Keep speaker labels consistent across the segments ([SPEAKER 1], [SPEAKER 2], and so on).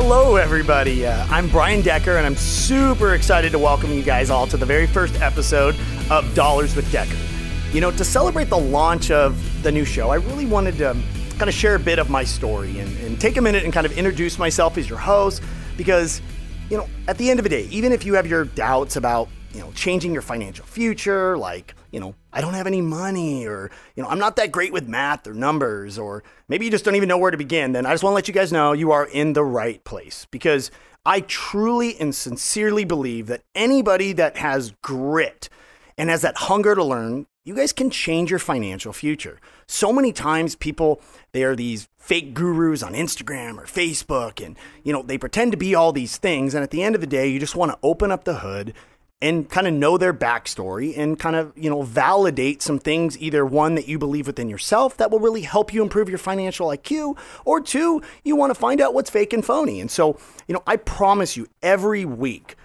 [SPEAKER 1] Hello, everybody. Uh, I'm Brian Decker, and I'm super excited to welcome you guys all to the very first episode of Dollars with Decker. You know, to celebrate the launch of the new show, I really wanted to kind of share a bit of my story and, and take a minute and kind of introduce myself as your host because, you know, at the end of the day, even if you have your doubts about, you know, changing your financial future, like, you know, I don't have any money or, you know, I'm not that great with math or numbers or maybe you just don't even know where to begin, then I just want to let you guys know you are in the right place because I truly and sincerely believe that anybody that has grit and has that hunger to learn, you guys can change your financial future. So many times people they are these fake gurus on Instagram or Facebook and you know, they pretend to be all these things and at the end of the day you just want to open up the hood and kind of know their backstory and kind of, you know, validate some things, either one that you believe within yourself that will really help you improve your financial IQ, or two, you want to find out what's fake and phony. And so, you know, I promise you every week,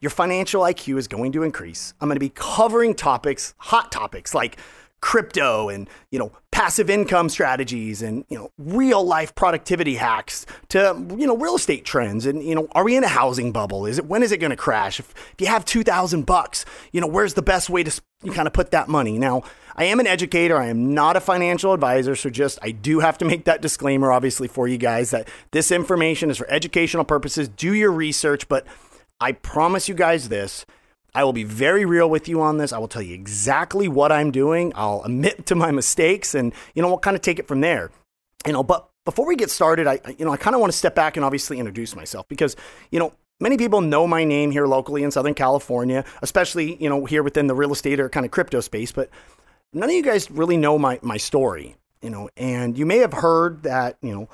[SPEAKER 1] your financial IQ is going to increase. I'm going to be covering topics, hot topics like crypto and you know passive income strategies and you know real life productivity hacks to you know real estate trends and you know are we in a housing bubble? Is it when is it going to crash? If, if you have 2000 bucks you know where's the best way to kind of put that money? Now i am an educator. I am not a financial advisor so just i do have to make that disclaimer obviously for you guys that this information is for educational purposes. Do your research but i promise you guys this I will be very real with you on this. I will tell you exactly what I'm doing. I'll admit to my mistakes and, you know, we'll kind of take it from there. You know, but before we get started, I, you know, I kind of want to step back and obviously introduce myself because, you know, many people know my name here locally in Southern California, especially, you know, here within the real estate or kind of crypto space, but none of you guys really know my, my story, you know, and you may have heard that, you know,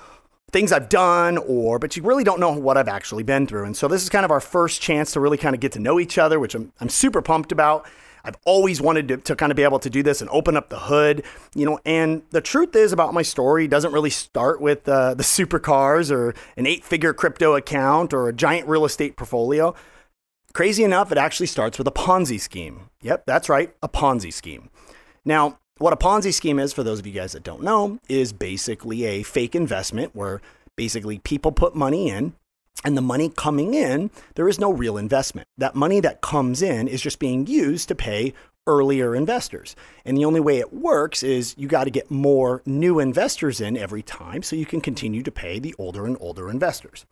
[SPEAKER 1] things I've done or but you really don't know what I've actually been through. And so this is kind of our first chance to really kind of get to know each other, which I'm, I'm super pumped about. I've always wanted to, to kind of be able to do this and open up the hood, you know. And the truth is about my story doesn't really start with uh, the supercars or an eight figure crypto account or a giant real estate portfolio. Crazy enough, it actually starts with a Ponzi scheme. Yep, that's right, a Ponzi scheme. Now, what a Ponzi scheme is, for those of you guys that don't know, is basically a fake investment where basically people put money in and the money coming in, there is no real investment. That money that comes in is just being used to pay earlier investors. And the only way it works is you got to get more new investors in every time so you can continue to pay the older and older investors.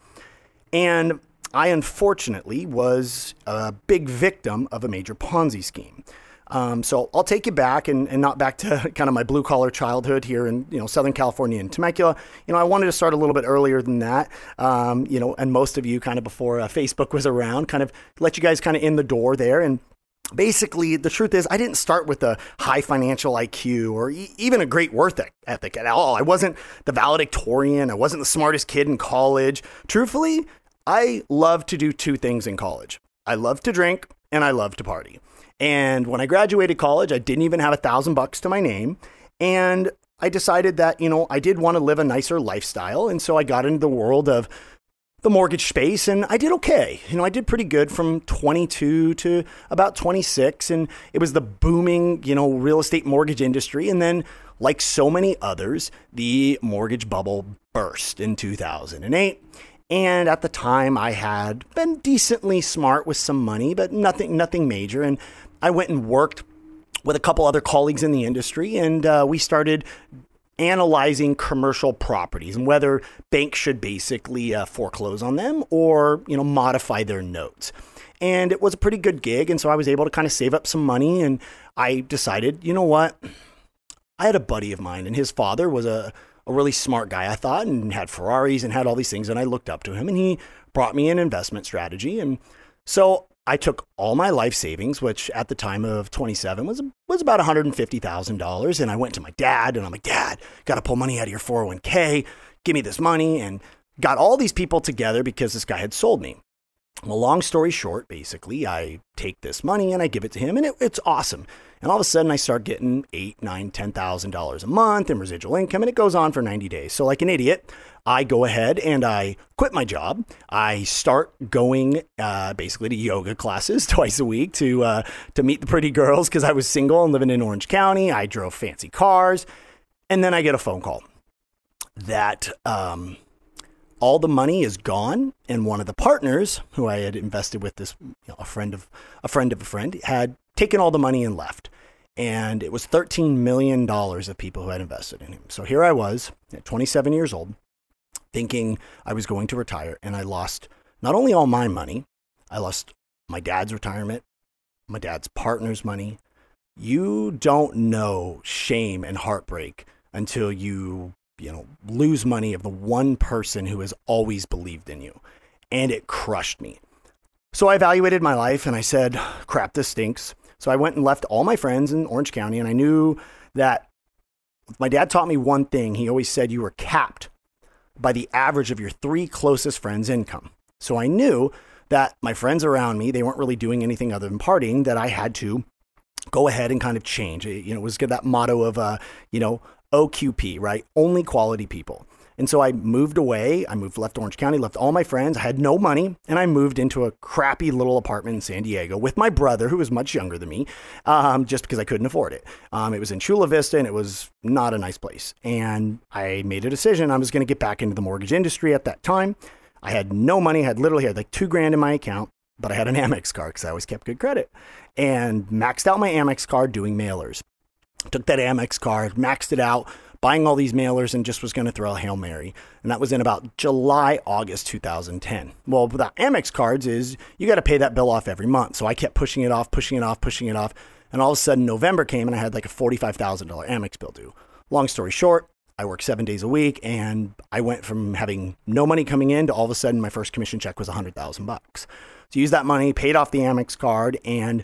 [SPEAKER 1] And I unfortunately was a big victim of a major Ponzi scheme. Um, so I'll take you back and, and not back to kind of my blue collar childhood here in you know Southern California in Temecula. You know, I wanted to start a little bit earlier than that. Um, you know, and most of you kind of before uh, Facebook was around, kind of let you guys kind of in the door there. And basically the truth is i didn't start with a high financial iq or e- even a great worth ethic at all. I wasn't the valedictorian. I wasn't the smartest kid in college. Truthfully i love to do two things in college. I love to drink and i love to party and when I graduated college, I didn't even have a thousand bucks to my name. And I decided that, you know, I did want to live a nicer lifestyle. And so I got into the world of the mortgage space and I did okay. You know, I did pretty good from 22 to about 26 and it was the booming, you know, real estate mortgage industry and then like so many others, the mortgage bubble burst in 2008 and at the time, I had been decently smart with some money, but nothing, nothing major. And I went and worked with a couple other colleagues in the industry, and uh, we started analyzing commercial properties and whether banks should basically uh, foreclose on them or you know modify their notes. And it was a pretty good gig, and so I was able to kind of save up some money. And I decided, you know what? I had a buddy of mine, and his father was a a really smart guy, I thought, and had Ferraris and had all these things. And I looked up to him and he brought me an investment strategy. And so I took all my life savings, which at the time of 27 was, was about $150,000. And I went to my dad and I'm like, Dad, got to pull money out of your 401k. Give me this money. And got all these people together because this guy had sold me. Well, long story short, basically, I take this money and I give it to him, and it, it's awesome. And all of a sudden, I start getting eight, nine, ten thousand dollars a month in residual income, and it goes on for 90 days. So, like an idiot, I go ahead and I quit my job. I start going uh, basically to yoga classes twice a week to uh, to meet the pretty girls because I was single and living in Orange County. I drove fancy cars, and then I get a phone call that um, all the money is gone, and one of the partners who I had invested with, this you know, a friend of a friend of a friend, had taken all the money and left. And it was $13 million of people who had invested in him. So here I was at 27 years old, thinking I was going to retire, and I lost not only all my money, I lost my dad's retirement, my dad's partner's money. You don't know shame and heartbreak until you, you know, lose money of the one person who has always believed in you. And it crushed me. So I evaluated my life and I said, crap, this stinks. So I went and left all my friends in Orange County and I knew that my dad taught me one thing. He always said you were capped by the average of your three closest friends' income. So I knew that my friends around me, they weren't really doing anything other than partying, that I had to go ahead and kind of change. It, You know, it was that motto of, uh, you know, OQP, right? Only quality people. And so I moved away. I moved left Orange County, left all my friends. I had no money, and I moved into a crappy little apartment in San Diego with my brother, who was much younger than me, um, just because I couldn't afford it. Um, it was in Chula Vista, and it was not a nice place. And I made a decision I was going to get back into the mortgage industry at that time. I had no money. I had literally had like two grand in my account, but I had an Amex card because I always kept good credit and maxed out my Amex card doing mailers. Took that Amex card, maxed it out, buying all these mailers, and just was going to throw a Hail Mary. And that was in about July, August 2010. Well, with the Amex cards is you got to pay that bill off every month. So I kept pushing it off, pushing it off, pushing it off. And all of a sudden, November came and I had like a $45,000 Amex bill due. Long story short, I work seven days a week, and I went from having no money coming in to all of a sudden my first commission check was a hundred thousand bucks. So use that money, paid off the Amex card, and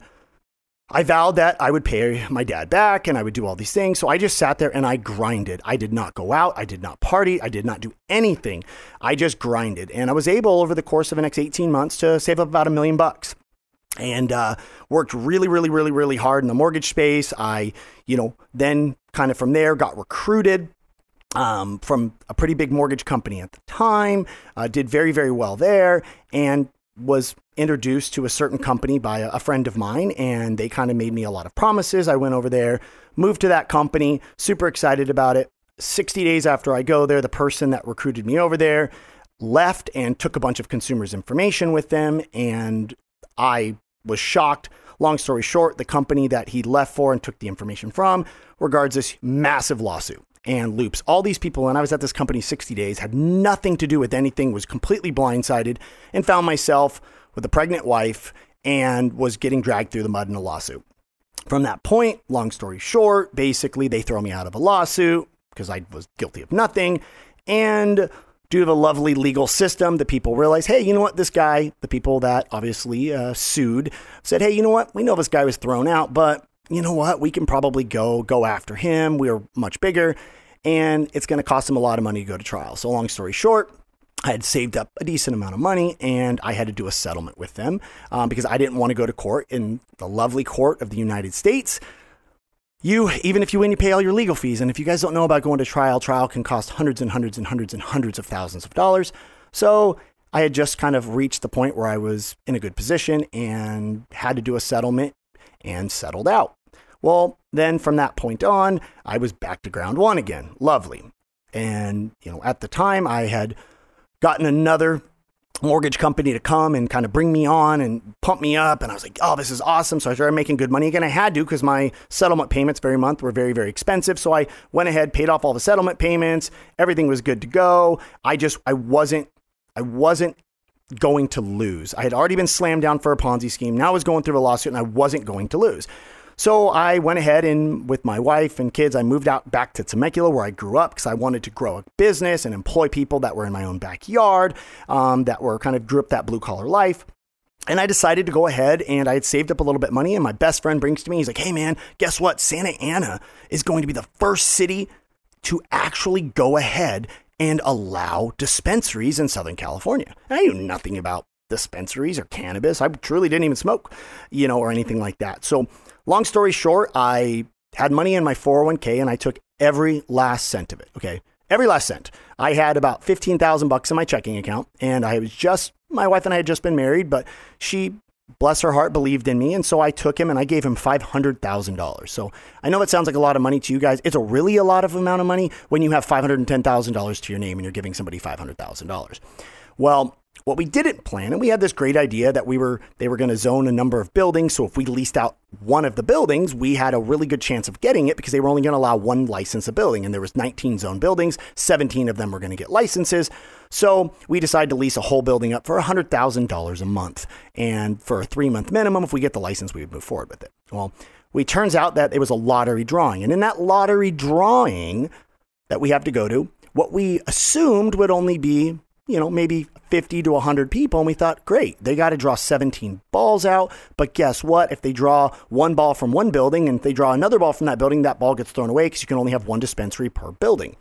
[SPEAKER 1] I vowed that I would pay my dad back and I would do all these things. So I just sat there and I grinded. I did not go out. I did not party. I did not do anything. I just grinded. And I was able over the course of the next 18 months to save up about a million bucks and uh, worked really, really, really, really hard in the mortgage space. I, you know, then kind of from there got recruited um, from a pretty big mortgage company at the time, uh, did very, very well there, and was introduced to a certain company by a, friend of mine, and they kind of made me a lot of promises. I went over there, moved to that company, super excited about it. 60 days after I go there, the person that recruited me over there left and took a bunch of consumers' information with them, and I was shocked. Long story short, the company that he left for and took the information from regards this massive lawsuit and loops. All these people, and I was at this company 60 days, had nothing to do with anything, was completely blindsided, and found myself with a pregnant wife and was getting dragged through the mud in a lawsuit. From that point, long story short, basically they throw me out of a lawsuit because I was guilty of nothing. And due to the lovely legal system, the people realize, hey, you know what? This guy, the people that obviously uh, sued, said, hey, you know what? We know this guy was thrown out, but you know what? We can probably go go after him. We're much bigger and it's going to cost them a lot of money to go to trial. So, long story short, I had saved up a decent amount of money and I had to do a settlement with them um, because I didn't want to go to court in the lovely court of the United States. You, even if you win, you pay all your legal fees. And if you guys don't know about going to trial, trial can cost hundreds and hundreds and hundreds and hundreds of thousands of dollars. So I had just kind of reached the point where I was in a good position and had to do a settlement and settled out. Well, then from that point on, I was back to ground one again. Lovely. And, you know, at the time I had gotten another mortgage company to come and kind of bring me on and pump me up. And I was like, oh, this is awesome. So I started making good money again. I had to because my settlement payments every month were very, very expensive. So I went ahead, paid off all the settlement payments. Everything was good to go. I just, I wasn't, I wasn't going to lose. I had already been slammed down for a Ponzi scheme. Now I was going through a lawsuit and I wasn't going to lose. So I went ahead and with my wife and kids, I moved out back to Temecula where I grew up because I wanted to grow a business and employ people that were in my own backyard, um, that were kind of grew up that blue collar life. And I decided to go ahead and I had saved up a little bit of money. And my best friend brings to me, he's like, hey man, guess what? Santa Ana is going to be the first city to actually go ahead and allow dispensaries in Southern California. I knew nothing about dispensaries or cannabis. I truly didn't even smoke, you know, or anything like that. So Long story short, I had money in my 401k and I took every last cent of it. Okay. Every last cent. I had about 15,000 bucks in my checking account and I was just, my wife and I had just been married, but she bless her heart, believed in me. And so I took him and I gave him $500,000. So I know it sounds like a lot of money to you guys. It's a really a lot of amount of money when you have $510,000 to your name and you're giving somebody $500,000. Well, what we didn't plan, and we had this great idea that we were they were going to zone a number of buildings. So if we leased out one of the buildings, we had a really good chance of getting it because they were only going to allow one license a building, and there was 19 zone buildings. 17 of them were going to get licenses. So we decided to lease a whole building up for $100,000 a month, and for a three month minimum, if we get the license, we would move forward with it. Well, it turns out that it was a lottery drawing, and in that lottery drawing that we have to go to, what we assumed would only be you know, maybe 50 to 100 people. And we thought, great, they got to draw 17 balls out. But guess what? If they draw one ball from one building and they draw another ball from that building, that ball gets thrown away because you can only have one dispensary per building.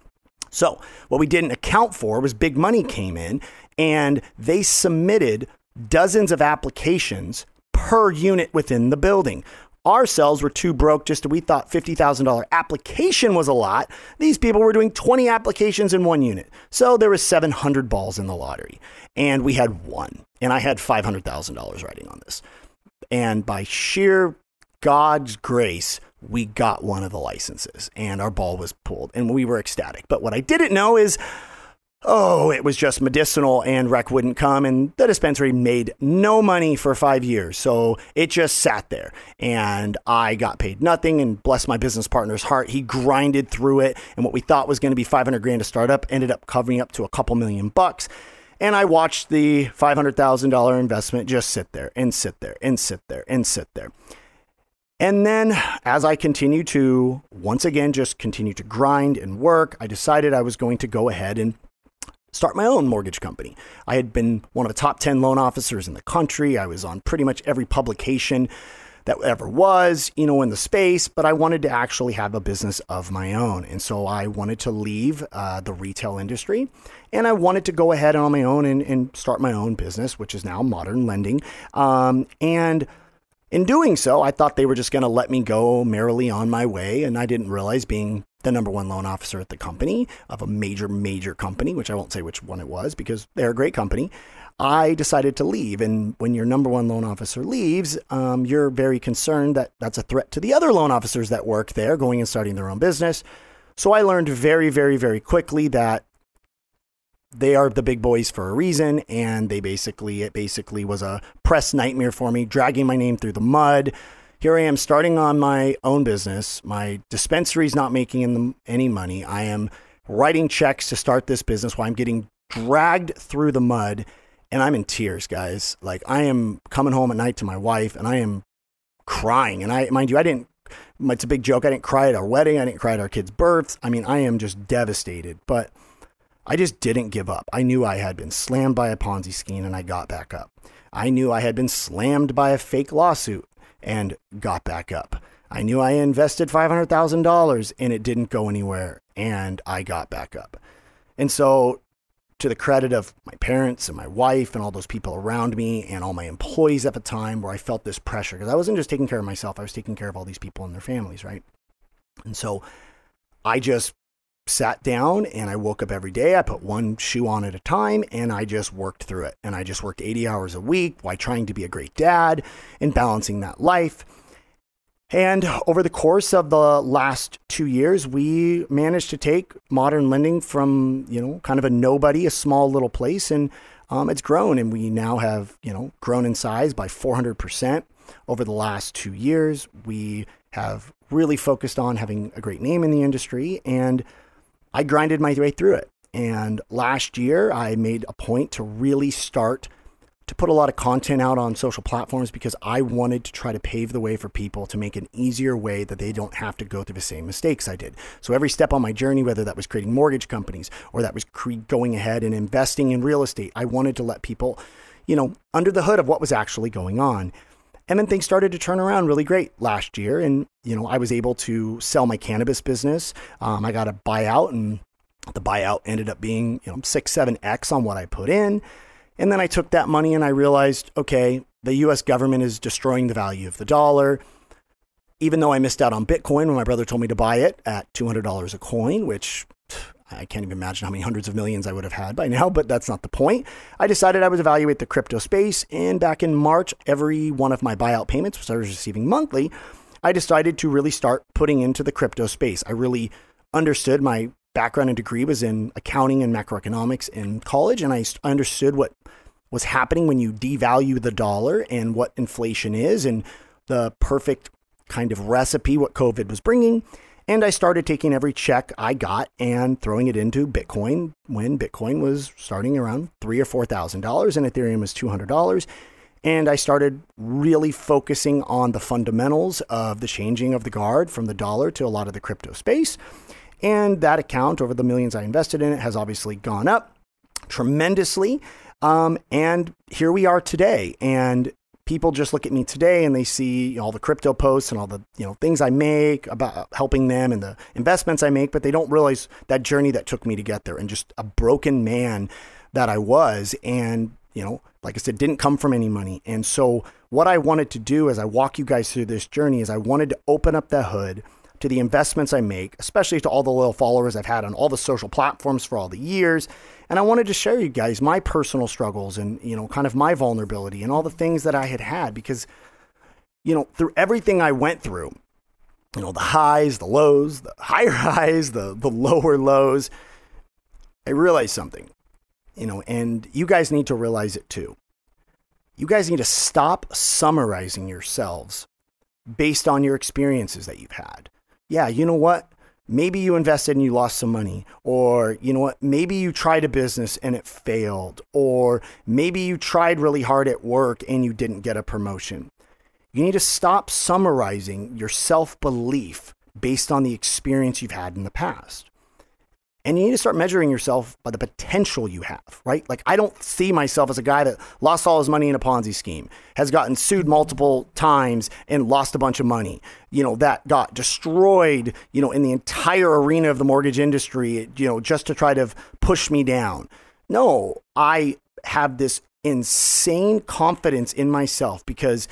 [SPEAKER 1] So, what we didn't account for was big money came in and they submitted dozens of applications per unit within the building. Our cells were too broke just we thought $50,000 application was a lot. These people were doing 20 applications in one unit. So there was 700 balls in the lottery and we had one and I had $500,000 riding on this. And by sheer God's grace, we got one of the licenses and our ball was pulled and we were ecstatic. But what I didn't know is oh, it was just medicinal and rec wouldn't come. And the dispensary made no money for five years. So it just sat there. And I got paid nothing. And bless my business partner's heart, he grinded through it. And what we thought was going to be 500 grand to start up ended up covering up to a couple million bucks. And I watched the $500,000 investment just sit there and sit there and sit there and sit there. And then, as I continued to once again just continue to grind and work, I decided I was going to go ahead and start my own mortgage company. I had been one of the top 10 loan officers in the country. I was on pretty much every publication that ever was, you know, in the space, but I wanted to actually have a business of my own. And so I wanted to leave uh, the retail industry and I wanted to go ahead on my own and, and start my own business, which is now modern lending. Um, and in doing so, I thought they were just going to let me go merrily on my way. And I didn't realize being the number one loan officer at the company of a major, major company, which I won't say which one it was because they're a great company. I decided to leave. And when your number one loan officer leaves, um, you're very concerned that that's a threat to the other loan officers that work there going and starting their own business. So I learned very, very, very quickly that they are the big boys for a reason. And they basically, it basically was a press nightmare for me, dragging my name through the mud here I am starting on my own business. My dispensary is not making any money. I am writing checks to start this business while I'm getting dragged through the mud and I'm in tears, guys. Like I am coming home at night to my wife and I am crying. And I, mind you, I didn't, it's a big joke. I didn't cry at our wedding. I didn't cry at our kids' births. I mean, I am just devastated, but I just didn't give up. I knew I had been slammed by a Ponzi scheme and I got back up. I knew I had been slammed by a fake lawsuit and got back up. I knew I invested $500,000 and it didn't go anywhere and I got back up. And so, to the credit of my parents and my wife and all those people around me and all my employees at the time, where I felt this pressure because I wasn't just taking care of myself, I was taking care of all these people and their families, right? And so, I just sat down and I woke up every day. I put one shoe on at a time and I just worked through it. And I just worked 80 hours a week while trying to be a great dad and balancing that life. And over the course of the last two years, we managed to take modern lending from, you know, kind of a nobody, a small little place, and um, it's grown. And we now have, you know, grown in size by 400% over the last two years. We have really focused on having a great name in the industry and I grinded my way through it. And last year, I made a point to really start to put a lot of content out on social platforms because I wanted to try to pave the way for people to make an easier way that they don't have to go through the same mistakes I did. So every step on my journey, whether that was creating mortgage companies or that was cre- going ahead and investing in real estate, I wanted to let people, you know, under the hood of what was actually going on. And then things started to turn around really great last year. And, you know, I was able to sell my cannabis business. Um, I got a buyout and the buyout ended up being, you know, six, seven X on what I put in. And then I took that money and I realized, okay, the US government is destroying the value of the dollar. Even though I missed out on Bitcoin when my brother told me to buy it at $200 a coin, which I can't even imagine how many hundreds of millions I would have had by now, but that's not the point. I decided I would evaluate the crypto space. And back in March, every one of my buyout payments, which I was receiving monthly, I decided to really start putting into the crypto space. I really understood my background and degree was in accounting and macroeconomics in college, and I understood what was happening when you devalue the dollar and what inflation is and the perfect kind of recipe what COVID was bringing. And I started taking every check I got and throwing it into Bitcoin when Bitcoin was starting around three or four thousand dollars and Ethereum was two hundred dollars. And I started really focusing on the fundamentals of the changing of the guard from the dollar to a lot of the crypto space. And that account, over the millions I invested in it, has obviously gone up tremendously. Um, and here we are today. And people just look at me today and they see all the crypto posts and all the you know things I make about uh, helping them and the investments I make, but they don't realize that journey that took me to get there and just a broken man that I was. And you know, like I said, didn't come from any money. And so what I wanted to do as I walk you guys through this journey is I wanted to open up the hood to the investments I make, especially to all the loyal followers I've had on all the social platforms for all the years and I wanted to share you guys my personal struggles and, you know, kind of my vulnerability and all the things that I had had because, you know, through everything I went through, you know, the highs, the lows, the higher highs, the, the lower lows, I realized something, you know, and you guys need to realize it too. You guys need to stop summarizing yourselves based on your experiences that you've had. Yeah, you know what? maybe you invested and you lost some money. Or you know what? Maybe you tried a business and it failed. Or maybe you tried really hard at work and you didn't get a promotion. You need to stop summarizing your self-belief based on the experience you've had in the past and you need to start measuring yourself by the potential you have, right? Like, I don't see myself as a guy that lost all his money in a Ponzi scheme, has gotten sued multiple times and lost a bunch of money, you know, that got destroyed, you know, in the entire arena of the mortgage industry, you know, just to try to push me down. No, I have this insane confidence in myself because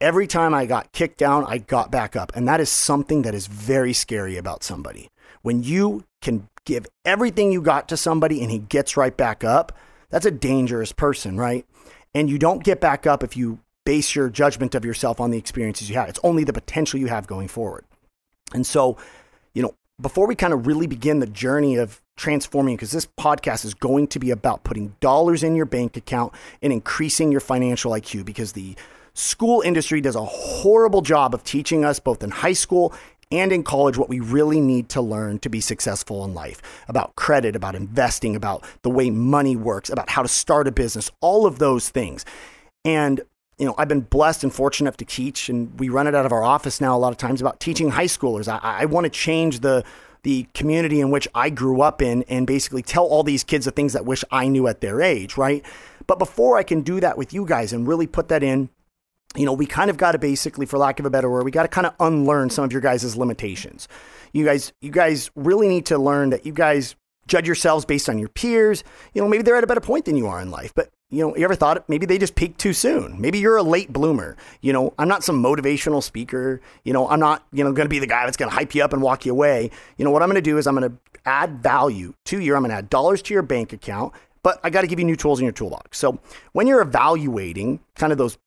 [SPEAKER 1] every time I got kicked down, I got back up. And that is something that is very scary about somebody. When you can give everything you got to somebody and he gets right back up, that's a dangerous person, right? And you don't get back up if you base your judgment of yourself on the experiences you had. It's only the potential you have going forward. And so, you know, before we kind of really begin the journey of transforming, because this podcast is going to be about putting dollars in your bank account and increasing your financial IQ, because the school industry does a horrible job of teaching us both in high school and in college what we really need to learn to be successful in life about credit, about investing, about the way money works, about how to start a business, all of those things. And you know, I've been blessed and fortunate enough to teach, and we run it out of our office now a lot of times about teaching high schoolers. I, I want to change the the community in which I grew up in and basically tell all these kids the things that wish I knew at their age, right? But before I can do that with you guys and really put that in you know, we kind of got to basically, for lack of a better word, we got to kind of unlearn some of your guys' limitations. You guys, you guys really need to learn that you guys judge yourselves based on your peers. You know, maybe they're at a better point than you are in life, but you know, you ever thought maybe they just peaked too soon? Maybe you're a late bloomer. You know, I'm not some motivational speaker. You know, I'm not, you know, going to be the guy that's going to hype you up and walk you away. You know, what I'm going to do is I'm going to add value to you. I'm going to add dollars to your bank account, but I got to give you new tools in your toolbox. So when you're evaluating kind of those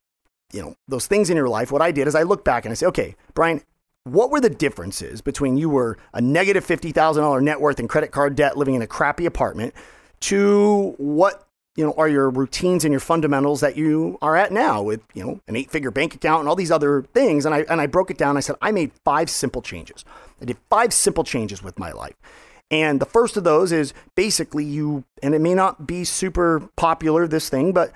[SPEAKER 1] you know, those things in your life, what I did is I look back and I say, okay, Brian, what were the differences between you were a negative $50,000 net worth and credit card debt living in a crappy apartment to what, you know, are your routines and your fundamentals that you are at now with, you know, an eight figure bank account and all these other things. And I, and I broke it down. I said, I made five simple changes. I did five simple changes with my life. And the first of those is basically you, and it may not be super popular, this thing, but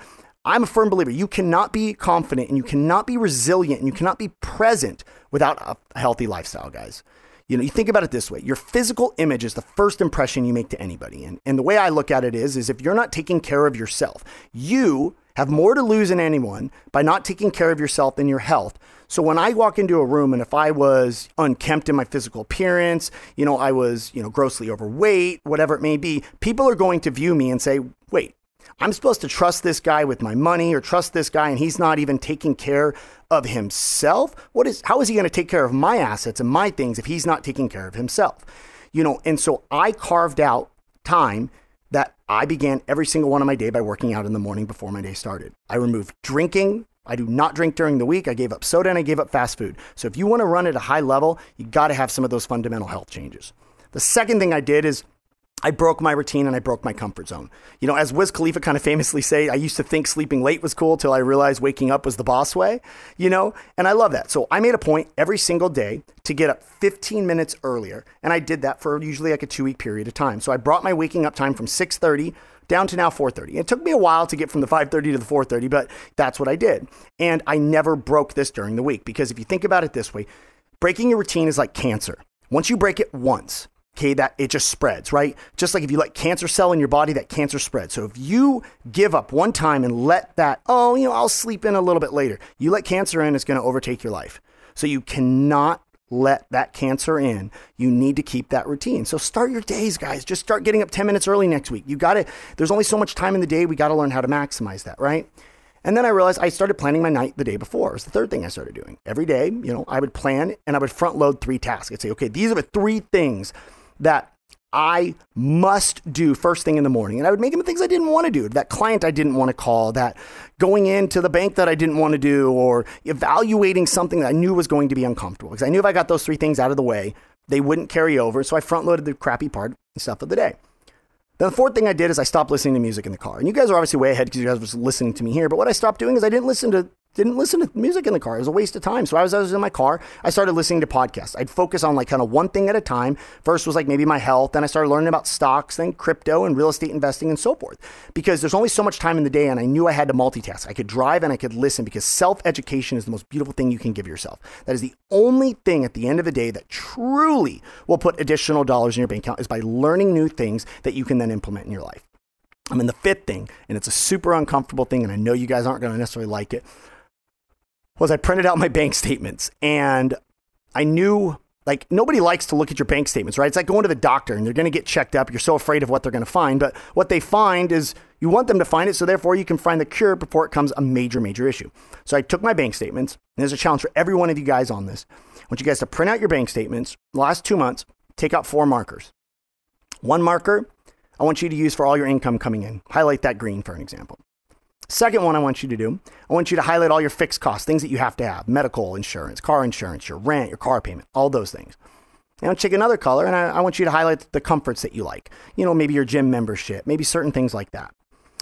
[SPEAKER 1] I'm a firm believer. You cannot be confident and you cannot be resilient and you cannot be present without a healthy lifestyle, guys. You know, you think about it this way. Your physical image is the first impression you make to anybody. And, and the way I look at it is, is if you're not taking care of yourself, you have more to lose than anyone by not taking care of yourself and your health. So when I walk into a room and if I was unkempt in my physical appearance, you know, I was, you know, grossly overweight, whatever it may be, people are going to view me and say, wait, I'm supposed to trust this guy with my money or trust this guy and he's not even taking care of himself? What is how is he going to take care of my assets and my things if he's not taking care of himself? You know, and so I carved out time that I began every single one of my day by working out in the morning before my day started. I removed drinking. I do not drink during the week. I gave up soda and I gave up fast food. So if you want to run at a high level, you got to have some of those fundamental health changes. The second thing I did is I broke my routine and I broke my comfort zone. You know, as Wiz Khalifa kind of famously say, I used to think sleeping late was cool till I realized waking up was the boss way, you know, and I love that. So I made a point every single day to get up 15 minutes earlier. And I did that for usually like a two week period of time. So I brought my waking up time from 630 down to now 4:30. It took me a while to get from the 5:30 to the 4:30, but that's what I did. And I never broke this during the week because if you think about it this way, breaking your routine is like cancer. Once you break it once, okay, that it just spreads, right? Just like if you let cancer cell in your body, that cancer spreads. So if you give up one time and let that, oh, you know, I'll sleep in a little bit later, you let cancer in, it's going to overtake your life. So you cannot let that cancer in. You need to keep that routine. So start your days, guys. Just start getting up 10 minutes early next week. You got to, there's only so much time in the day. We got to learn how to maximize that, right? And then I realized I started planning my night the day before. It's the third thing I started doing. Every day, you know, I would plan and I would front load three tasks. I'd say, okay, these are the three things that I must do first thing in the morning. And I would make them the things I didn't want to do. That client I didn't want to call, that going into the bank that I didn't want to do, or evaluating something that I knew was going to be uncomfortable. Because I knew if I got those three things out of the way, they wouldn't carry over. So I front loaded the crappy part and stuff of the day. Then the fourth thing I did is I stopped listening to music in the car. And you guys are obviously way ahead because you guys were listening to me here. But what I stopped doing is I didn't listen to didn't listen to music in the car. It was a waste of time. So I was, I was in my car. I started listening to podcasts. I'd focus on like kind of one thing at a time. First was like maybe my health. Then I started learning about stocks, then crypto and real estate investing and so forth. Because there's only so much time in the day and I knew I had to multitask. I could drive and I could listen because self education is the most beautiful thing you can give yourself. That is the only thing at the end of the day that truly will put additional dollars in your bank account is by learning new things that you can then implement in your life. I mean, the fifth thing, and it's a super uncomfortable thing, and I know you guys aren't going to necessarily like it, was I printed out my bank statements and I knew like nobody likes to look at your bank statements, right? It's like going to the doctor and they're going to get checked up. You're so afraid of what they're going to find, but what they find is you want them to find it, so therefore you can find the cure before it becomes a major, major issue. So I took my bank statements, and there's a challenge for every one of you guys on this. I want you guys to print out your bank statements. Last two months, take out four markers. One marker I want you to use for all your income coming in. Highlight that green for an example. Second one I want you to do, I want you to highlight all your fixed costs, things that you have to have medical insurance, car insurance, your rent, your car payment, all those things. I'll take another color and I, I, want you to highlight the comforts that you like. You know, maybe your gym membership, maybe certain things like that.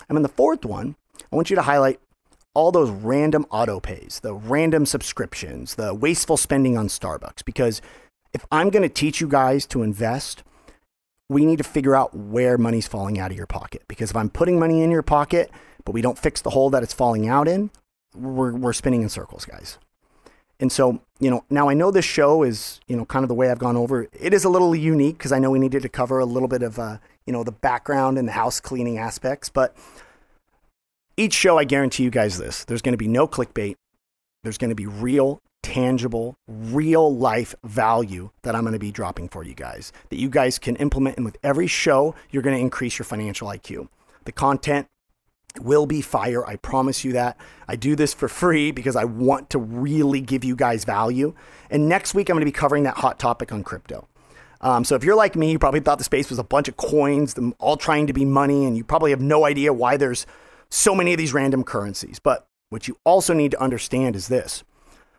[SPEAKER 1] And then the fourth one, I want you to highlight all those random auto pays, the random subscriptions, the wasteful spending on Starbucks. Because if I'm going to teach you guys to invest, we need to figure out where money's falling out of your pocket. Because if I'm putting money in your pocket, but we don't fix the hole that it's falling out in, we're, we're spinning in circles, guys. And so, you know, now I know this show is, you know, kind of the way I've gone over. It is a little unique because I know we needed to cover a little bit of, uh, you know, the background and the house cleaning aspects. But each show, I guarantee you guys this there's going to be no clickbait. There's going to be real, tangible, real life value that I'm going to be dropping for you guys that you guys can implement. And with every show, you're going to increase your financial IQ. The content will be fire. I promise you that. I do this for free because I want to really give you guys value. And next week, I'm going to be covering that hot topic on crypto. Um, so if you're like me, you probably thought the space was a bunch of coins, them all trying to be money, and you probably have no idea why there's so many of these random currencies. But what you also need to understand is this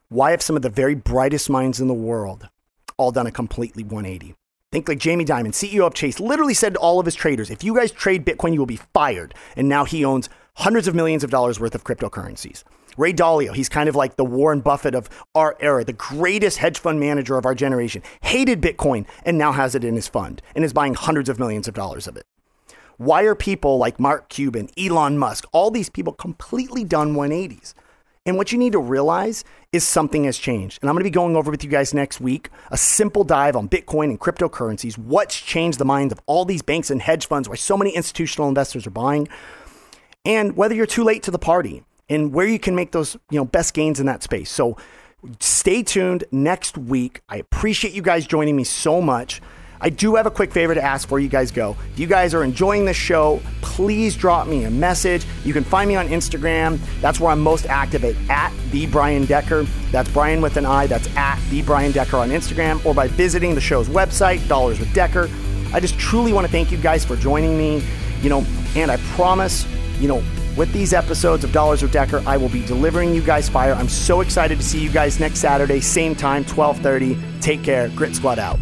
[SPEAKER 1] why have some of the very brightest minds in the world all done a completely 180? Think like Jamie Dimon, CEO of Chase, literally said to all of his traders, if you guys trade Bitcoin, you will be fired. And now he owns hundreds of millions of dollars worth of cryptocurrencies. Ray Dalio, he's kind of like the Warren Buffett of our era, the greatest hedge fund manager of our generation, hated Bitcoin and now has it in his fund and is buying hundreds of millions of dollars of it. Why are people like Mark Cuban, Elon Musk, all these people completely done 180s? And what you need to realize is something has changed. And I'm going to be going over with you guys next week a simple dive on Bitcoin and cryptocurrencies, what's changed the minds of all these banks and hedge funds, why so many institutional investors are buying, and whether you're too late to the party and where you can make those, you know, best gains in that space. So stay tuned next week. I appreciate you guys joining me so much. I do have a quick favor to ask before you guys go. If you guys are enjoying this show, please drop me a message. You can find me on Instagram. That's where I'm most active at, at the Brian Decker. That's Brian with an I. That's at the Brian Decker on Instagram or by visiting the show's website, Dollars with Decker. I just truly want to thank you guys for joining me. You know, and I promise, you know, with these episodes of Dollars with Decker, I will be delivering you guys fire. I'm so excited to see you guys next Saturday, same time, 12:30. Take care. Grit Squad out.